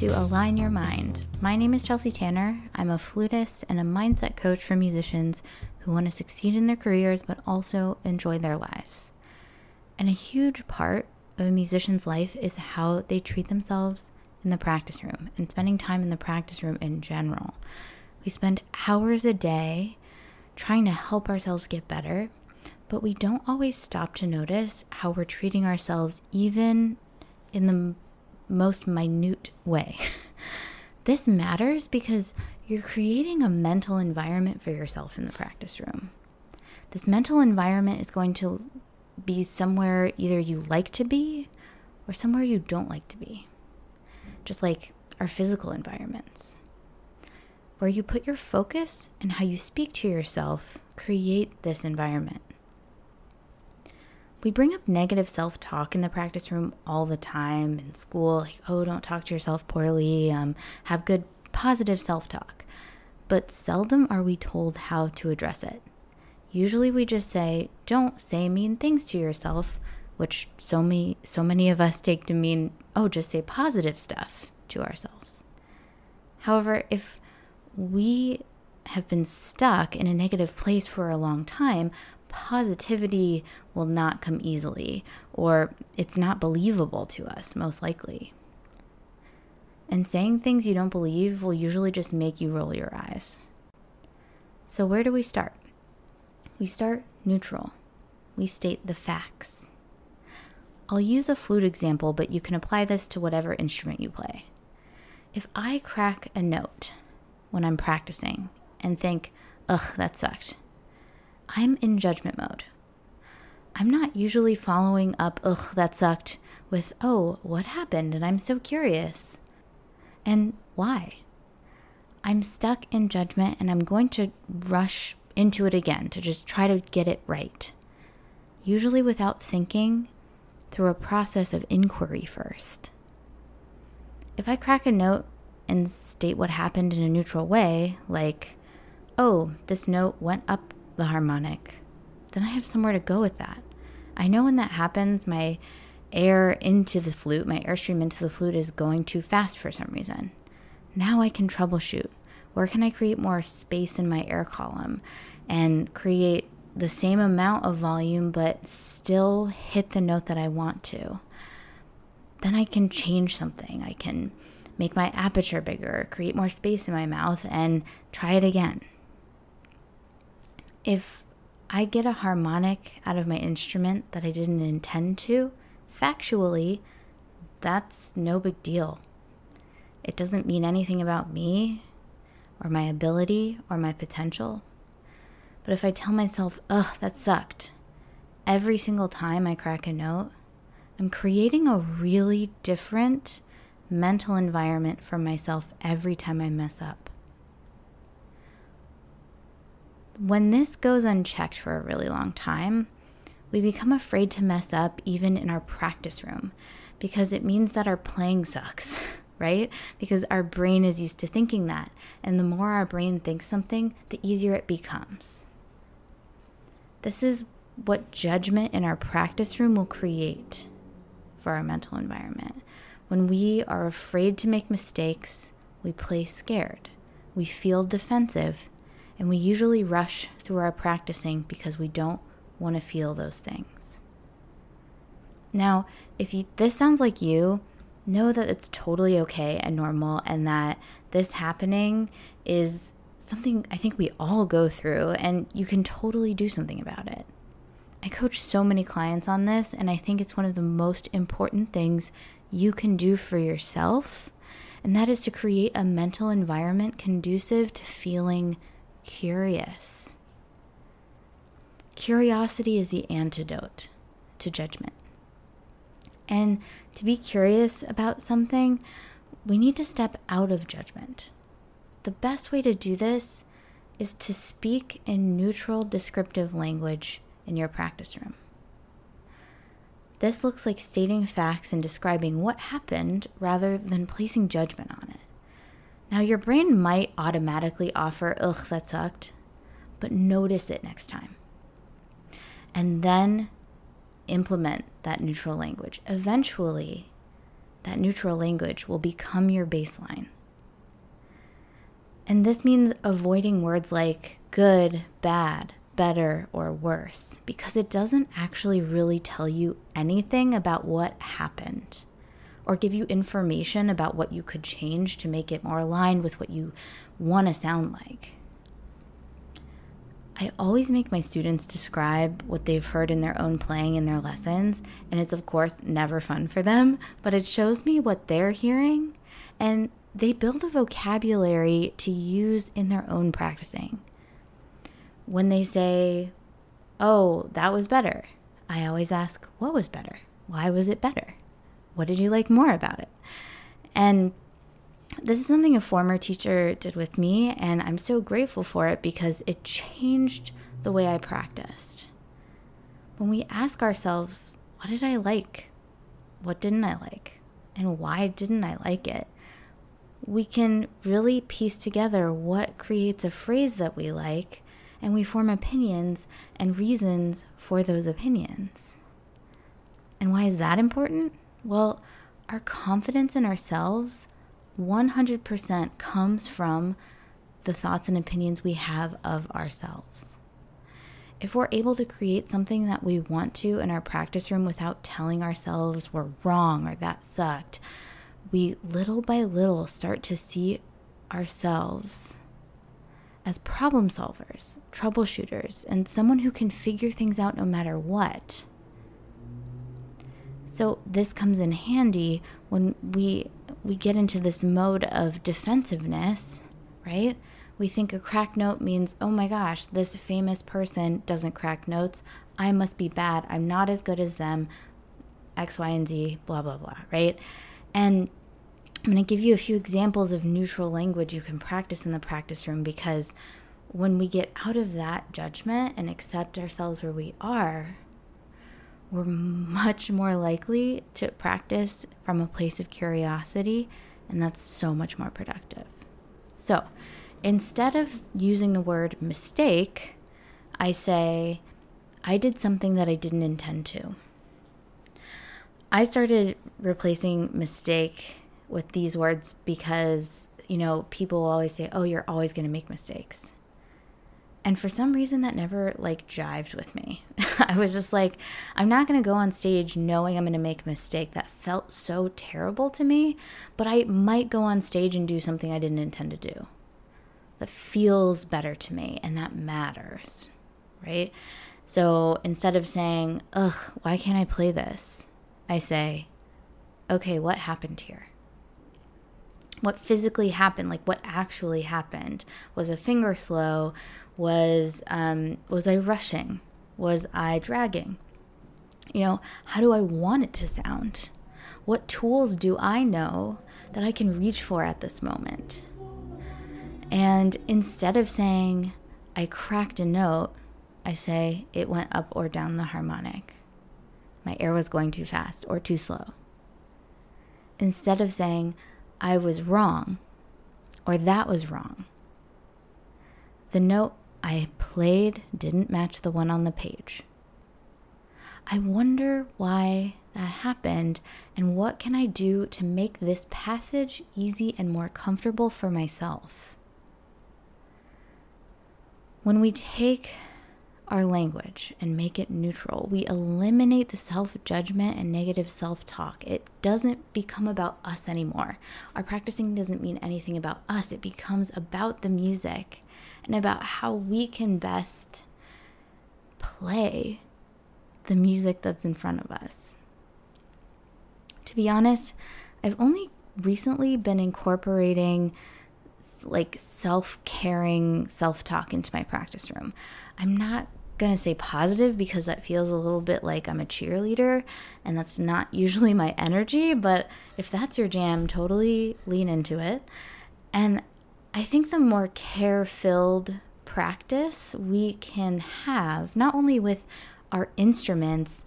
to Align Your Mind. My name is Chelsea Tanner. I'm a flutist and a mindset coach for musicians who want to succeed in their careers but also enjoy their lives. And a huge part of a musician's life is how they treat themselves in the practice room and spending time in the practice room in general. We spend hours a day trying to help ourselves get better, but we don't always stop to notice how we're treating ourselves even in the most minute way. this matters because you're creating a mental environment for yourself in the practice room. This mental environment is going to be somewhere either you like to be or somewhere you don't like to be. Just like our physical environments. Where you put your focus and how you speak to yourself create this environment. We bring up negative self talk in the practice room all the time in school, like, oh, don't talk to yourself poorly, um, have good positive self talk. But seldom are we told how to address it. Usually we just say, don't say mean things to yourself, which so many, so many of us take to mean, oh, just say positive stuff to ourselves. However, if we have been stuck in a negative place for a long time, positivity will not come easily, or it's not believable to us, most likely. And saying things you don't believe will usually just make you roll your eyes. So, where do we start? We start neutral. We state the facts. I'll use a flute example, but you can apply this to whatever instrument you play. If I crack a note when I'm practicing and think, ugh, that sucked, I'm in judgment mode. I'm not usually following up, ugh, that sucked, with, oh, what happened? And I'm so curious. And why? I'm stuck in judgment and I'm going to rush into it again to just try to get it right. Usually without thinking through a process of inquiry first. If I crack a note and state what happened in a neutral way, like, oh, this note went up the harmonic, then I have somewhere to go with that. I know when that happens, my air into the flute, my airstream into the flute is going too fast for some reason. Now I can troubleshoot. Where can I create more space in my air column and create the same amount of volume but still hit the note that I want to? Then I can change something. I can make my aperture bigger, create more space in my mouth, and try it again if I get a harmonic out of my instrument that I didn't intend to, factually, that's no big deal. It doesn't mean anything about me or my ability or my potential. But if I tell myself, ugh, that sucked, every single time I crack a note, I'm creating a really different mental environment for myself every time I mess up. When this goes unchecked for a really long time, we become afraid to mess up even in our practice room because it means that our playing sucks, right? Because our brain is used to thinking that. And the more our brain thinks something, the easier it becomes. This is what judgment in our practice room will create for our mental environment. When we are afraid to make mistakes, we play scared. We feel defensive and we usually rush through our practicing because we don't want to feel those things. Now, if you, this sounds like you, know that it's totally okay and normal, and that this happening is something I think we all go through, and you can totally do something about it. I coach so many clients on this, and I think it's one of the most important things you can do for yourself, and that is to create a mental environment conducive to feeling curious. Curiosity is the antidote to judgment. And to be curious about something, we need to step out of judgment. The best way to do this is to speak in neutral descriptive language in your practice room. This looks like stating facts and describing what happened rather than placing judgment on it. Now, your brain might automatically offer, ugh, that sucked, but notice it next time. And then implement that neutral language. Eventually, that neutral language will become your baseline. And this means avoiding words like good, bad, better, or worse, because it doesn't actually really tell you anything about what happened or give you information about what you could change to make it more aligned with what you want to sound like. I always make my students describe what they've heard in their own playing in their lessons, and it's of course never fun for them, but it shows me what they're hearing, and they build a vocabulary to use in their own practicing. When they say, Oh, that was better, I always ask, What was better? Why was it better? What did you like more about it? And this is something a former teacher did with me, and I'm so grateful for it because it changed the way I practiced. When we ask ourselves, what did I like? What didn't I like? And why didn't I like it? We can really piece together what creates a phrase that we like, and we form opinions and reasons for those opinions. And why is that important? Well, our confidence in ourselves 100% comes from the thoughts and opinions we have of ourselves. If we're able to create something that we want to in our practice room without telling ourselves we're wrong or that sucked, we little by little start to see ourselves as problem solvers, troubleshooters, and someone who can figure things out no matter what. So this comes in handy when we we get into this mode of defensiveness, right? We think a crack note means, "Oh my gosh, this famous person doesn't crack notes. I must be bad. I'm not as good as them." X, Y, and Z, blah blah blah, right? And I'm going to give you a few examples of neutral language you can practice in the practice room because when we get out of that judgment and accept ourselves where we are, we're much more likely to practice from a place of curiosity, and that's so much more productive. So instead of using the word mistake, I say, I did something that I didn't intend to. I started replacing mistake with these words because, you know, people always say, oh, you're always going to make mistakes. And for some reason, that never like jived with me. I was just like, I'm not going to go on stage knowing I'm going to make a mistake. That felt so terrible to me, but I might go on stage and do something I didn't intend to do. That feels better to me and that matters, right? So instead of saying, ugh, why can't I play this? I say, okay, what happened here? What physically happened, like what actually happened. Was a finger slow? Was um, was I rushing? Was I dragging? You know, how do I want it to sound? What tools do I know that I can reach for at this moment? And instead of saying, I cracked a note, I say it went up or down the harmonic. My air was going too fast or too slow. Instead of saying, I was wrong or that was wrong. The note I played didn't match the one on the page. I wonder why that happened and what can I do to make this passage easy and more comfortable for myself. When we take our language and make it neutral. We eliminate the self judgment and negative self talk. It doesn't become about us anymore. Our practicing doesn't mean anything about us, it becomes about the music and about how we can best play the music that's in front of us. To be honest, I've only recently been incorporating like self caring self talk into my practice room. I'm not going to say positive because that feels a little bit like I'm a cheerleader and that's not usually my energy, but if that's your jam, totally lean into it. And I think the more care filled practice we can have, not only with our instruments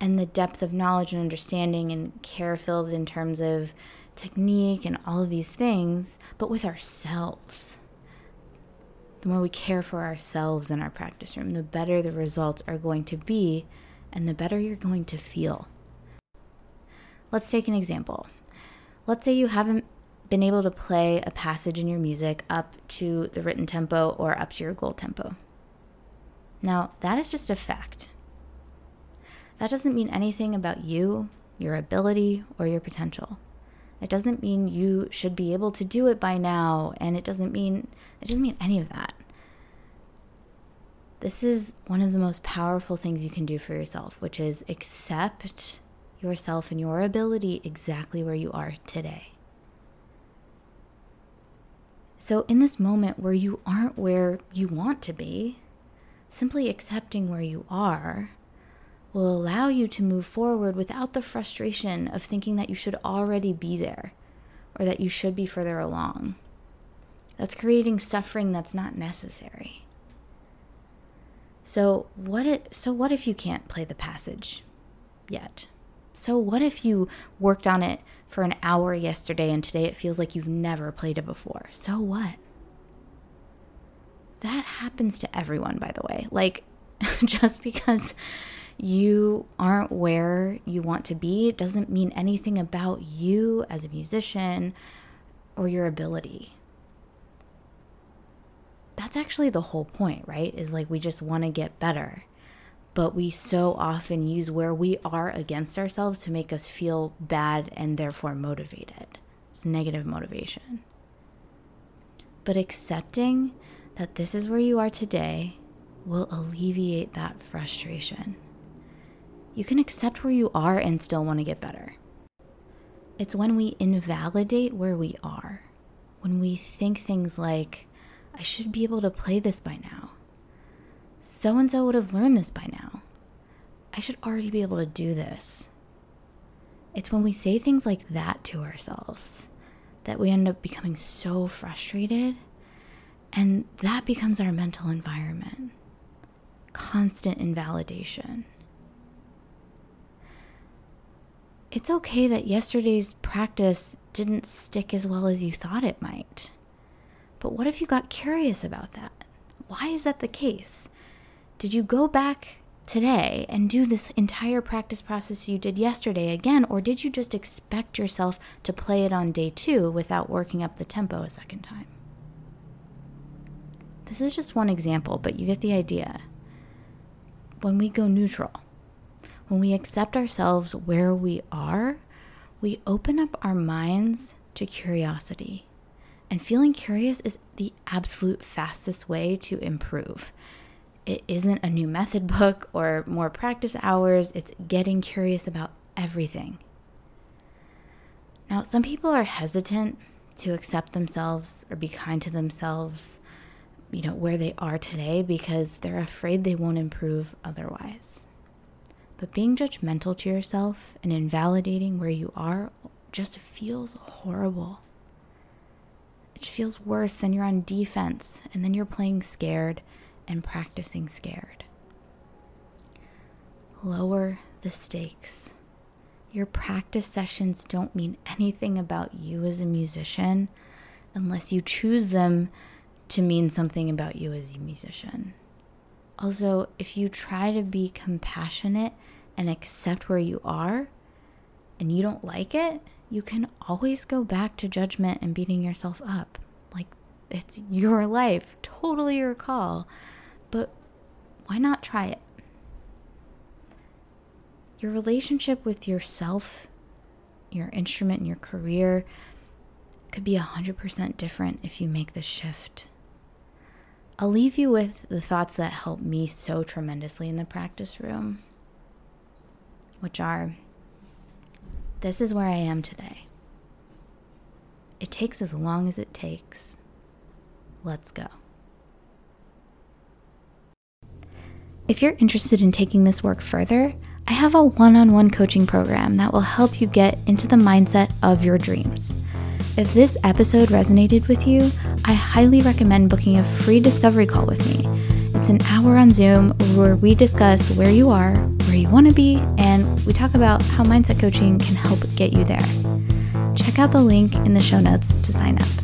and the depth of knowledge and understanding and care filled in terms of technique and all of these things, but with ourselves the more we care for ourselves in our practice room, the better the results are going to be and the better you're going to feel. Let's take an example. Let's say you haven't been able to play a passage in your music up to the written tempo or up to your goal tempo. Now, that is just a fact. That doesn't mean anything about you, your ability, or your potential. It doesn't mean you should be able to do it by now, and it doesn't mean it doesn't mean any of that. This is one of the most powerful things you can do for yourself, which is accept yourself and your ability exactly where you are today. So, in this moment where you aren't where you want to be, simply accepting where you are will allow you to move forward without the frustration of thinking that you should already be there or that you should be further along. That's creating suffering that's not necessary. So what it, so what if you can't play the passage yet? So what if you worked on it for an hour yesterday and today it feels like you've never played it before? So what? That happens to everyone by the way. Like just because you aren't where you want to be it doesn't mean anything about you as a musician or your ability that's actually the whole point, right? Is like we just want to get better. But we so often use where we are against ourselves to make us feel bad and therefore motivated. It's negative motivation. But accepting that this is where you are today will alleviate that frustration. You can accept where you are and still want to get better. It's when we invalidate where we are, when we think things like, I should be able to play this by now. So and so would have learned this by now. I should already be able to do this. It's when we say things like that to ourselves that we end up becoming so frustrated, and that becomes our mental environment. Constant invalidation. It's okay that yesterday's practice didn't stick as well as you thought it might. But what if you got curious about that? Why is that the case? Did you go back today and do this entire practice process you did yesterday again, or did you just expect yourself to play it on day two without working up the tempo a second time? This is just one example, but you get the idea. When we go neutral, when we accept ourselves where we are, we open up our minds to curiosity and feeling curious is the absolute fastest way to improve. It isn't a new method book or more practice hours, it's getting curious about everything. Now, some people are hesitant to accept themselves or be kind to themselves, you know, where they are today because they're afraid they won't improve otherwise. But being judgmental to yourself and invalidating where you are just feels horrible It feels worse than you're on defense and then you're playing scared and practicing scared. Lower the stakes. Your practice sessions don't mean anything about you as a musician unless you choose them to mean something about you as a musician. Also, if you try to be compassionate and accept where you are and you don't like it, you can always go back to judgment and beating yourself up. Like, it's your life, totally your call. But why not try it? Your relationship with yourself, your instrument, and your career could be 100% different if you make this shift. I'll leave you with the thoughts that helped me so tremendously in the practice room, which are this is where I am today. It takes as long as it takes. Let's go. If you're interested in taking this work further, I have a one on one coaching program that will help you get into the mindset of your dreams. If this episode resonated with you, I highly recommend booking a free discovery call with me. It's an hour on Zoom where we discuss where you are, where you want to be, and we talk about how mindset coaching can help get you there. Check out the link in the show notes to sign up.